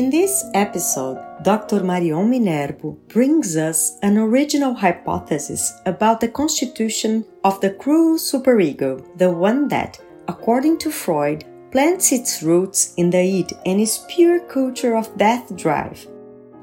In this episode, Dr. Marion Minerbo brings us an original hypothesis about the constitution of the cruel superego, the one that, according to Freud, plants its roots in the id and is pure culture of death drive.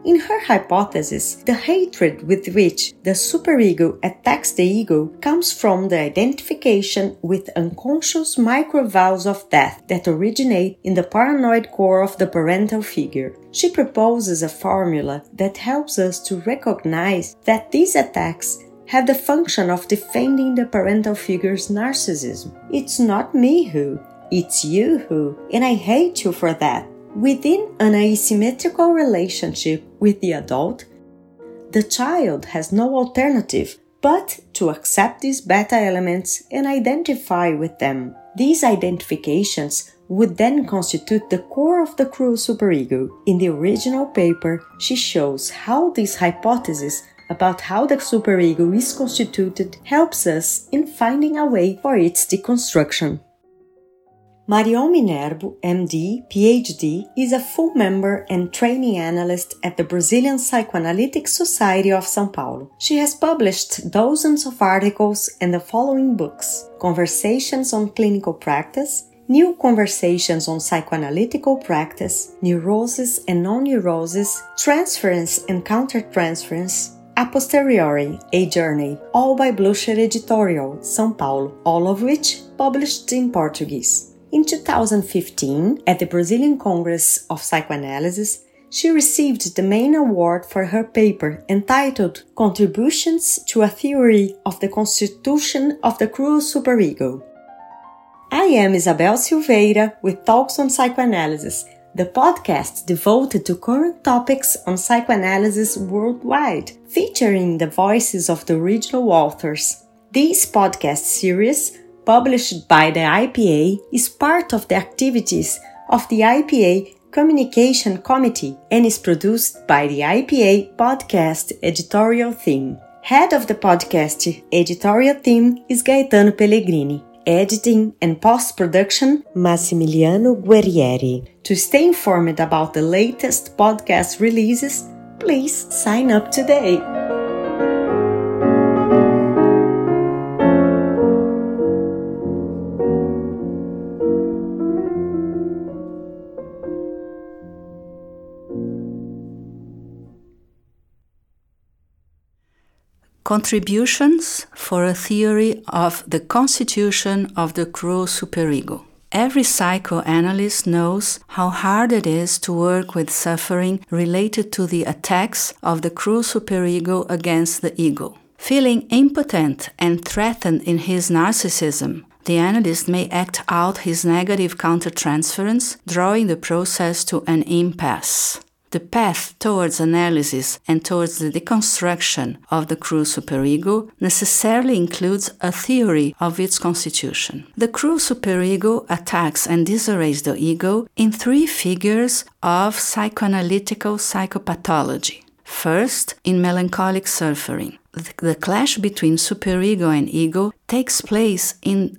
In her hypothesis, the hatred with which the superego attacks the ego comes from the identification with unconscious micro vows of death that originate in the paranoid core of the parental figure. She proposes a formula that helps us to recognize that these attacks have the function of defending the parental figure's narcissism. It's not me who, it's you who, and I hate you for that. Within an asymmetrical relationship with the adult, the child has no alternative but to accept these beta elements and identify with them. These identifications would then constitute the core of the cruel superego. In the original paper, she shows how this hypothesis about how the superego is constituted helps us in finding a way for its deconstruction. Marion Minerbo, MD, PhD, is a full member and training analyst at the Brazilian Psychoanalytic Society of São Paulo. She has published dozens of articles and the following books Conversations on Clinical Practice, New Conversations on Psychoanalytical Practice, Neurosis and Non-Neurosis, Transference and Countertransference, a posteriori, a journey, all by Blucher Editorial, São Paulo, all of which published in Portuguese. In 2015, at the Brazilian Congress of Psychoanalysis, she received the main award for her paper entitled Contributions to a Theory of the Constitution of the Cruel Superego. I am Isabel Silveira with Talks on Psychoanalysis, the podcast devoted to current topics on psychoanalysis worldwide, featuring the voices of the original authors. This podcast series published by the IPA, is part of the activities of the IPA Communication Committee and is produced by the IPA Podcast Editorial Team. Head of the podcast editorial team is Gaetano Pellegrini. Editing and post production, Massimiliano Guerrieri. To stay informed about the latest podcast releases, please sign up today. Contributions for a Theory of the Constitution of the Cruel Superego. Every psychoanalyst knows how hard it is to work with suffering related to the attacks of the cruel superego against the ego. Feeling impotent and threatened in his narcissism, the analyst may act out his negative countertransference, drawing the process to an impasse. The path towards analysis and towards the deconstruction of the cruel superego necessarily includes a theory of its constitution. The cruel superego attacks and disarrays the ego in three figures of psychoanalytical psychopathology. First, in melancholic suffering, the clash between superego and ego takes place in,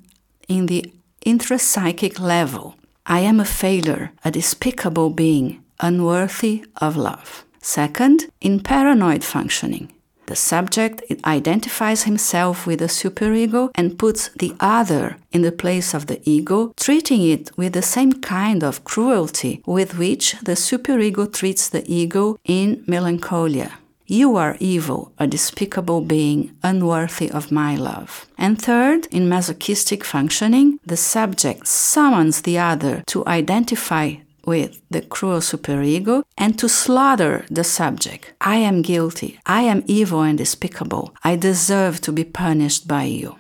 in the intrapsychic level. I am a failure, a despicable being, unworthy of love. Second, in paranoid functioning, the subject identifies himself with the superego and puts the other in the place of the ego, treating it with the same kind of cruelty with which the superego treats the ego in melancholia. You are evil, a despicable being, unworthy of my love. And third, in masochistic functioning, the subject summons the other to identify with the cruel superego and to slaughter the subject. I am guilty. I am evil and despicable. I deserve to be punished by you.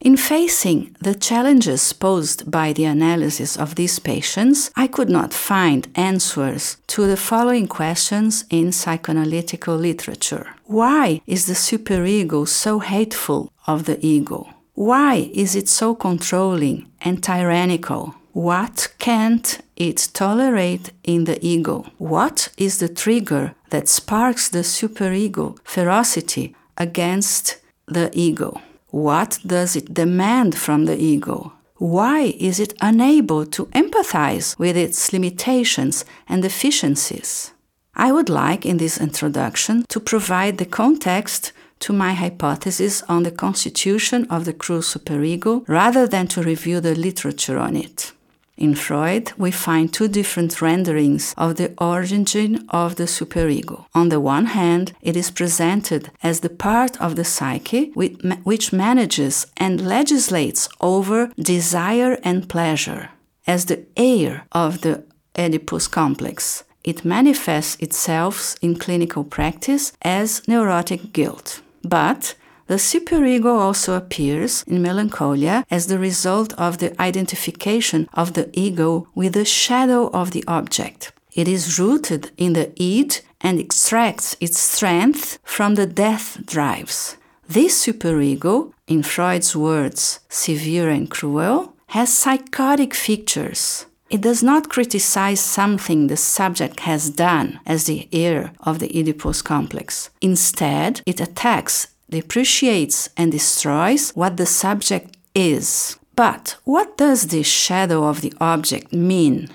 In facing the challenges posed by the analysis of these patients, I could not find answers to the following questions in psychoanalytical literature. Why is the superego so hateful of the ego? Why is it so controlling and tyrannical? What can't it tolerate in the ego? What is the trigger that sparks the superego ferocity against the ego? What does it demand from the ego? Why is it unable to empathize with its limitations and deficiencies? I would like in this introduction to provide the context to my hypothesis on the constitution of the cruel superego rather than to review the literature on it. In Freud, we find two different renderings of the origin of the superego. On the one hand, it is presented as the part of the psyche which manages and legislates over desire and pleasure, as the heir of the Oedipus complex. It manifests itself in clinical practice as neurotic guilt. But the superego also appears in melancholia as the result of the identification of the ego with the shadow of the object. It is rooted in the id and extracts its strength from the death drives. This superego, in Freud's words, severe and cruel, has psychotic features. It does not criticize something the subject has done as the heir of the Oedipus complex. Instead, it attacks depreciates and destroys what the subject is. But what does this shadow of the object mean?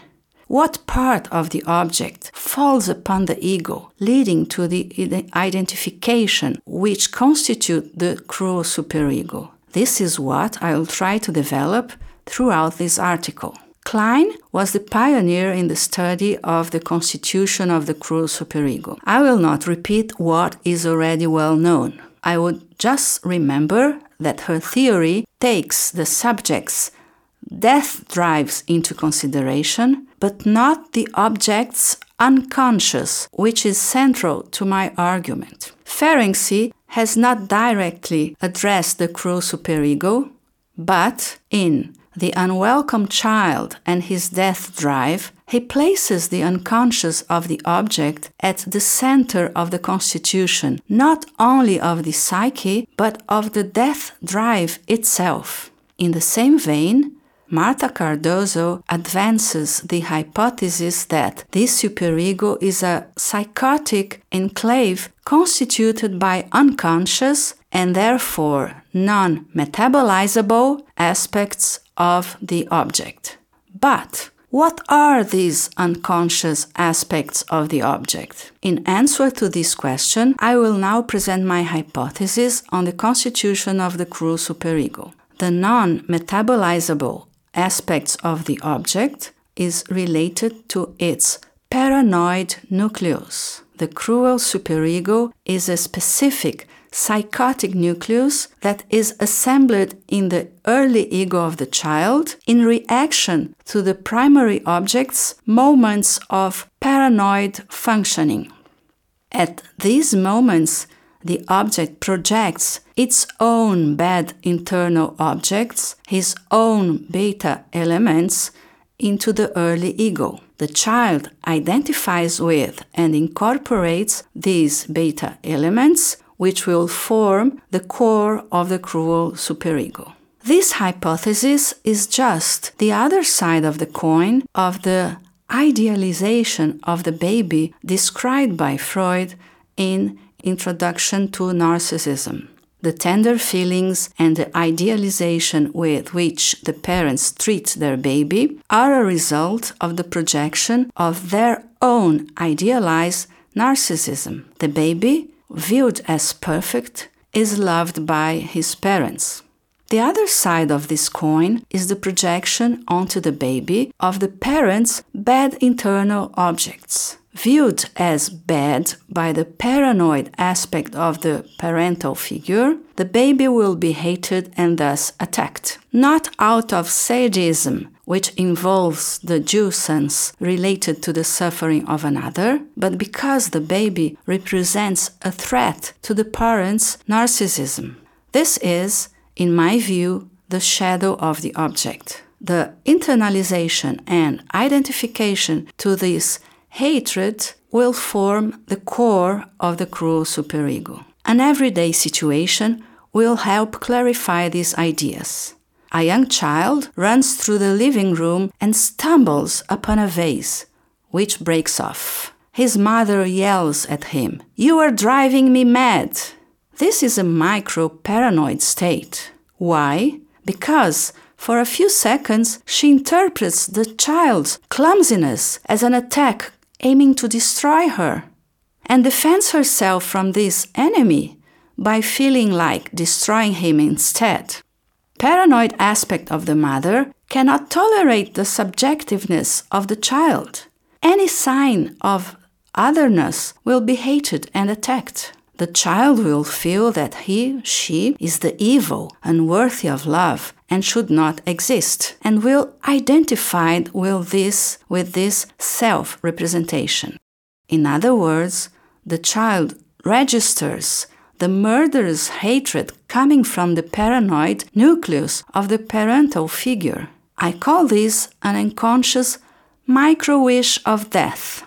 What part of the object falls upon the ego, leading to the identification which constitute the cruel superego? This is what I will try to develop throughout this article. Klein was the pioneer in the study of the constitution of the cruel superego. I will not repeat what is already well known. I would just remember that her theory takes the subject's death drives into consideration, but not the object's unconscious, which is central to my argument. Ferenczi has not directly addressed the cruel superego, but in The Unwelcome Child and His Death Drive, he places the unconscious of the object at the center of the constitution, not only of the psyche, but of the death drive itself. In the same vein, Marta Cardoso advances the hypothesis that this superego is a psychotic enclave constituted by unconscious and therefore non metabolizable aspects of the object. But what are these unconscious aspects of the object? In answer to this question, I will now present my hypothesis on the constitution of the cruel superego. The non metabolizable aspects of the object is related to its paranoid nucleus. The cruel superego is a specific psychotic nucleus that is assembled in the early ego of the child in reaction to the primary object's moments of paranoid functioning. At these moments, the object projects its own bad internal objects, his own beta elements, into the early ego. The child identifies with and incorporates these beta elements which will form the core of the cruel superego. This hypothesis is just the other side of the coin of the idealization of the baby described by Freud in Introduction to Narcissism. The tender feelings and the idealization with which the parents treat their baby are a result of the projection of their own idealized narcissism. The baby viewed as perfect, is loved by his parents. The other side of this coin is the projection onto the baby of the parents' bad internal objects. Viewed as bad by the paranoid aspect of the parental figure, the baby will be hated and thus attacked. Not out of sadism, which involves the jouissance related to the suffering of another, but because the baby represents a threat to the parent's narcissism. This is, in my view, the shadow of the object. The internalization and identification to this hatred will form the core of the cruel superego. An everyday situation will help clarify these ideas. A young child runs through the living room and stumbles upon a vase, which breaks off. His mother yells at him, You are driving me mad! This is a micro paranoid state. Why? Because for a few seconds, she interprets the child's clumsiness as an attack aiming to destroy her and defends herself from this enemy by feeling like destroying him instead. Paranoid aspect of the mother cannot tolerate the subjectiveness of the child. Any sign of otherness will be hated and attacked. The child will feel that he, she is the evil, unworthy of love, and should not exist, and will identify with this, with this self representation. In other words, the child registers the murderous hatred coming from the paranoid nucleus of the parental figure. I call this an unconscious micro wish of death.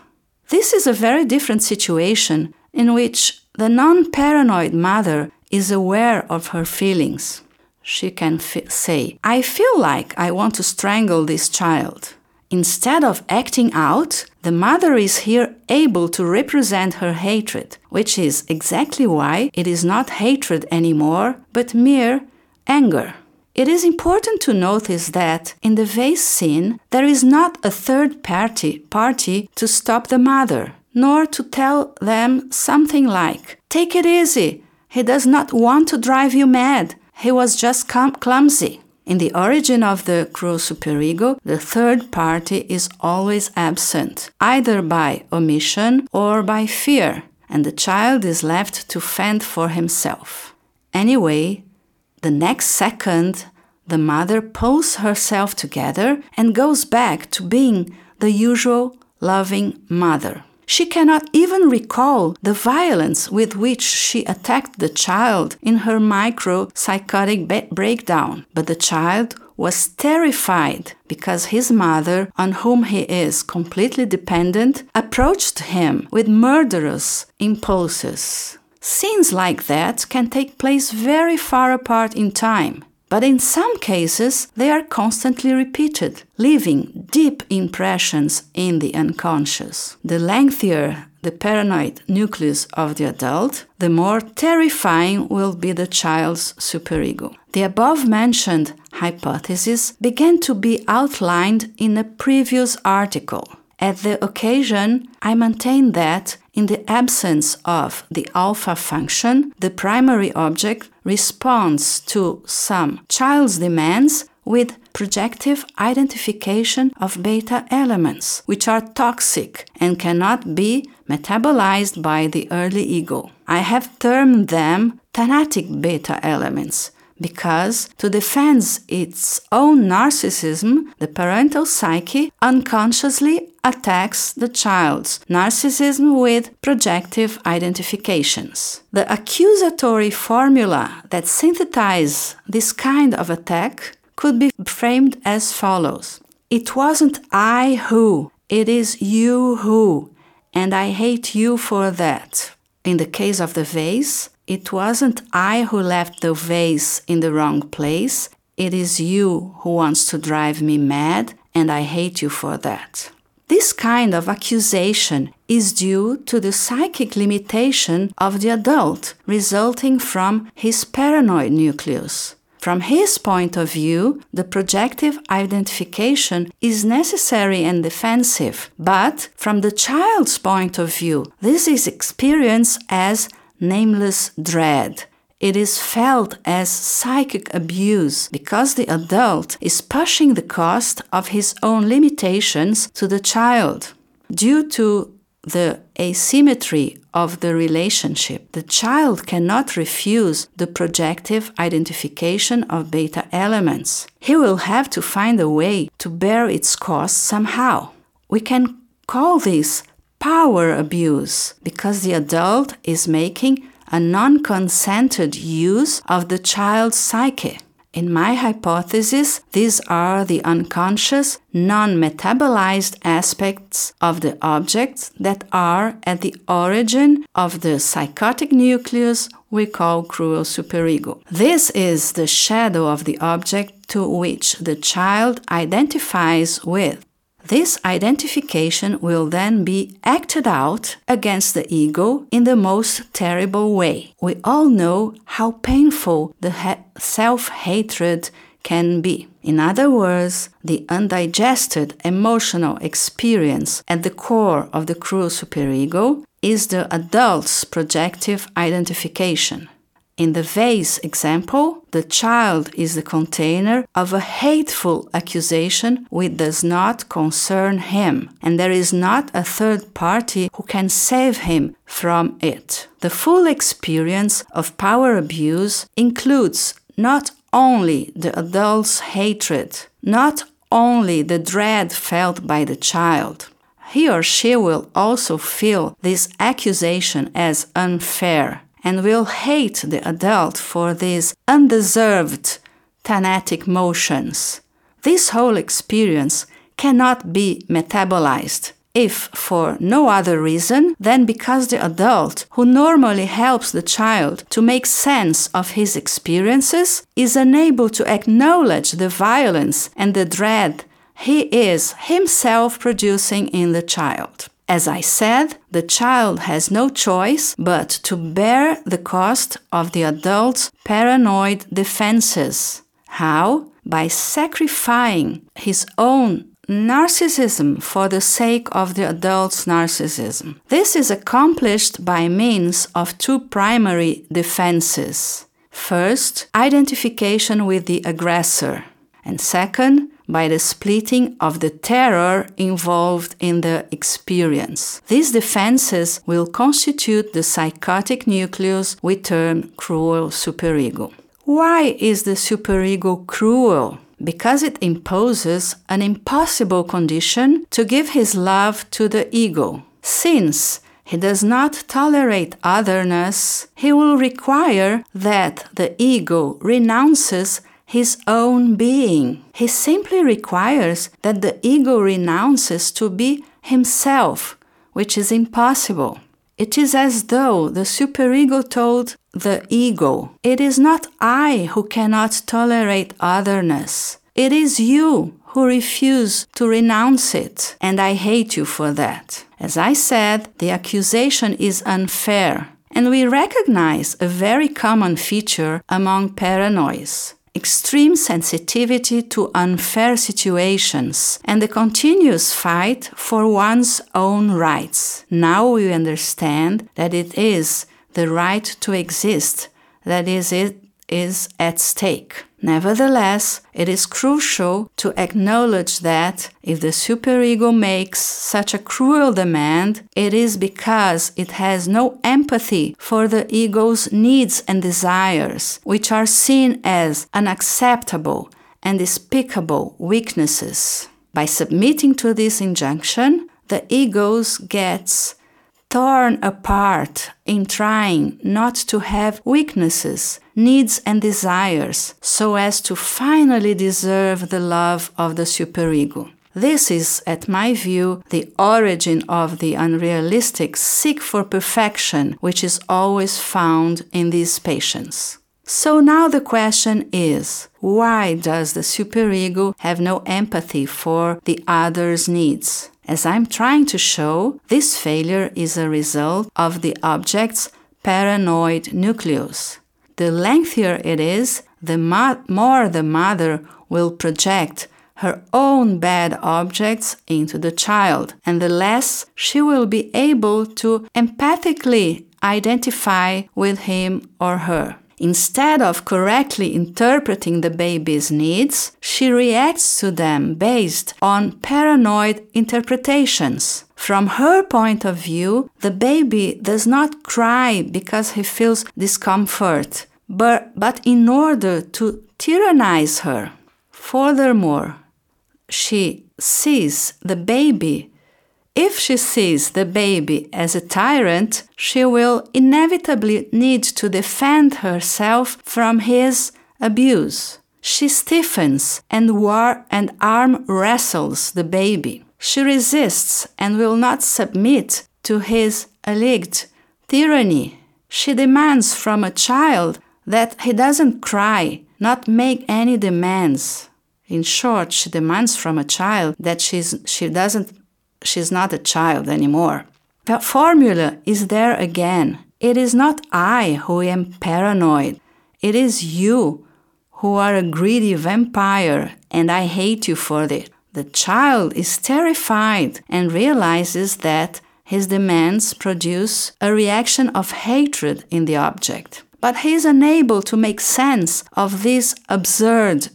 This is a very different situation in which the non paranoid mother is aware of her feelings. She can say, I feel like I want to strangle this child. Instead of acting out, the mother is here able to represent her hatred, which is exactly why it is not hatred anymore, but mere anger. It is important to notice that in the vase scene, there is not a third party, party to stop the mother, nor to tell them something like, Take it easy, he does not want to drive you mad, he was just clumsy. In the origin of the cruel superego, the third party is always absent, either by omission or by fear, and the child is left to fend for himself. Anyway, the next second, the mother pulls herself together and goes back to being the usual loving mother. She cannot even recall the violence with which she attacked the child in her micro psychotic breakdown, but the child was terrified because his mother, on whom he is completely dependent, approached him with murderous impulses. Scenes like that can take place very far apart in time. But in some cases, they are constantly repeated, leaving deep impressions in the unconscious. The lengthier the paranoid nucleus of the adult, the more terrifying will be the child's superego. The above mentioned hypothesis began to be outlined in a previous article. At the occasion, I maintain that in the absence of the alpha function, the primary object responds to some child's demands with projective identification of beta elements, which are toxic and cannot be metabolized by the early ego. I have termed them thanatic beta elements because to defend its own narcissism, the parental psyche unconsciously attacks the child's narcissism with projective identifications. The accusatory formula that synthesizes this kind of attack could be framed as follows. It wasn't I who, it is you who, and I hate you for that. In the case of the vase, it wasn't I who left the vase in the wrong place. It is you who wants to drive me mad, and I hate you for that. This kind of accusation is due to the psychic limitation of the adult resulting from his paranoid nucleus. From his point of view, the projective identification is necessary and defensive, but from the child's point of view, this is experienced as nameless dread. It is felt as psychic abuse because the adult is pushing the cost of his own limitations to the child. Due to the asymmetry of the relationship, the child cannot refuse the projective identification of beta elements. He will have to find a way to bear its cost somehow. We can call this power abuse because the adult is making a non consented use of the child's psyche. In my hypothesis, these are the unconscious, non metabolized aspects of the objects that are at the origin of the psychotic nucleus we call cruel superego. This is the shadow of the object to which the child identifies with. This identification will then be acted out against the ego in the most terrible way. We all know how painful the self hatred can be. In other words, the undigested emotional experience at the core of the cruel superego is the adult's projective identification. In the vase example, the child is the container of a hateful accusation which does not concern him, and there is not a third party who can save him from it. The full experience of power abuse includes not only the adult's hatred, not only the dread felt by the child. He or she will also feel this accusation as unfair and will hate the adult for these undeserved thanatic motions. This whole experience cannot be metabolized if for no other reason than because the adult, who normally helps the child to make sense of his experiences, is unable to acknowledge the violence and the dread he is himself producing in the child. As I said, the child has no choice but to bear the cost of the adult's paranoid defenses. How? By sacrificing his own narcissism for the sake of the adult's narcissism. This is accomplished by means of two primary defenses. First, identification with the aggressor, and second, by the splitting of the terror involved in the experience. These defenses will constitute the psychotic nucleus we term cruel superego. Why is the superego cruel? Because it imposes an impossible condition to give his love to the ego. Since he does not tolerate otherness, he will require that the ego renounces his own being. He simply requires that the ego renounces to be himself, which is impossible. It is as though the superego told the ego, It is not I who cannot tolerate otherness. It is you who refuse to renounce it, and I hate you for that. As I said, the accusation is unfair, and we recognize a very common feature among paranoids extreme sensitivity to unfair situations, and the continuous fight for one's own rights. Now we understand that it is the right to exist that is it is at stake. Nevertheless, it is crucial to acknowledge that if the superego makes such a cruel demand, it is because it has no empathy for the ego's needs and desires, which are seen as unacceptable and despicable weaknesses. By submitting to this injunction, the ego gets torn apart in trying not to have weaknesses, needs, and desires so as to finally deserve the love of the superego. This is, at my view, the origin of the unrealistic seek for perfection which is always found in these patients. So now the question is why does the superego have no empathy for the other's needs? As I'm trying to show, this failure is a result of the object's paranoid nucleus. The lengthier it is, the mo- more the mother will project her own bad objects into the child, and the less she will be able to empathically identify with him or her. Instead of correctly interpreting the baby's needs, she reacts to them based on paranoid interpretations. From her point of view, the baby does not cry because he feels discomfort, but, but in order to tyrannize her. Furthermore, she sees the baby if she sees the baby as a tyrant, she will inevitably need to defend herself from his abuse. She stiffens and war and arm wrestles the baby. She resists and will not submit to his alleged tyranny. She demands from a child that he doesn't cry, not make any demands. In short, she demands from a child that she's, she doesn't she's not a child anymore. The formula is there again. It is not I who am paranoid, it is you who are a greedy vampire and I hate you for it. The child is terrified and realizes that his demands produce a reaction of hatred in the object. But he is unable to make sense of this absurd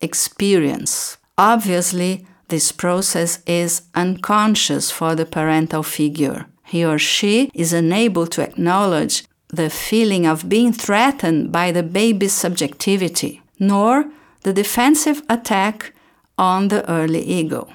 experience. Obviously, this process is unconscious for the parental figure. He or she is unable to acknowledge the feeling of being threatened by the baby's subjectivity, nor the defensive attack on the early ego.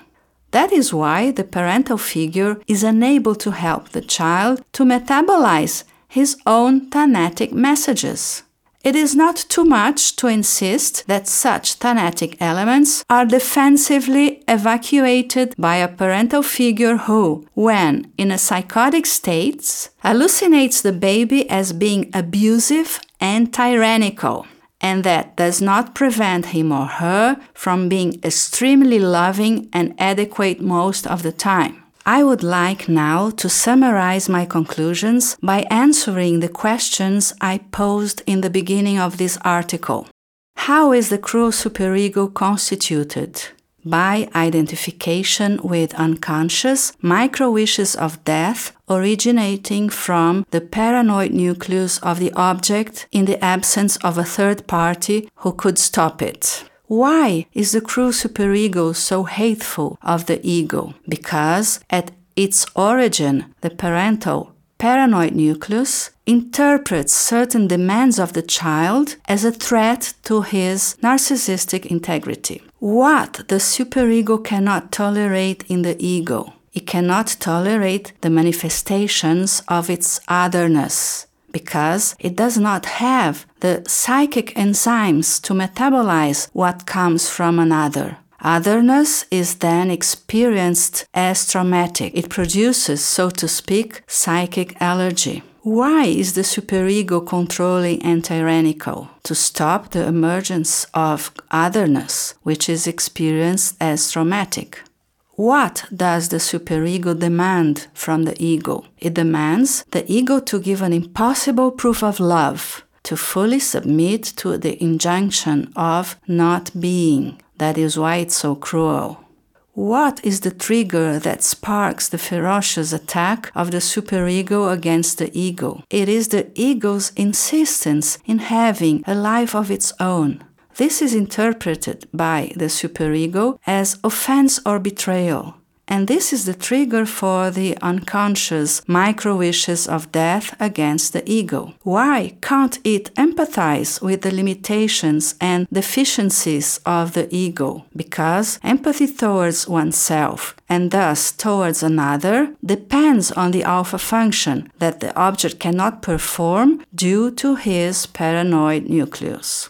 That is why the parental figure is unable to help the child to metabolize his own thanatic messages. It is not too much to insist that such thanatic elements are defensively evacuated by a parental figure who, when in a psychotic state, hallucinates the baby as being abusive and tyrannical and that does not prevent him or her from being extremely loving and adequate most of the time. I would like now to summarize my conclusions by answering the questions I posed in the beginning of this article. How is the cruel superego constituted? By identification with unconscious micro wishes of death originating from the paranoid nucleus of the object in the absence of a third party who could stop it. Why is the cruel superego so hateful of the ego? Because at its origin, the parental paranoid nucleus interprets certain demands of the child as a threat to his narcissistic integrity. What the superego cannot tolerate in the ego? It cannot tolerate the manifestations of its otherness because it does not have the psychic enzymes to metabolize what comes from another. Otherness is then experienced as traumatic. It produces, so to speak, psychic allergy. Why is the superego controlling and tyrannical? To stop the emergence of otherness, which is experienced as traumatic. What does the superego demand from the ego? It demands the ego to give an impossible proof of love, to fully submit to the injunction of not being. That is why it's so cruel. What is the trigger that sparks the ferocious attack of the superego against the ego? It is the ego's insistence in having a life of its own. This is interpreted by the superego as offense or betrayal. And this is the trigger for the unconscious micro wishes of death against the ego. Why can't it empathize with the limitations and deficiencies of the ego? Because empathy towards oneself and thus towards another depends on the alpha function that the object cannot perform due to his paranoid nucleus.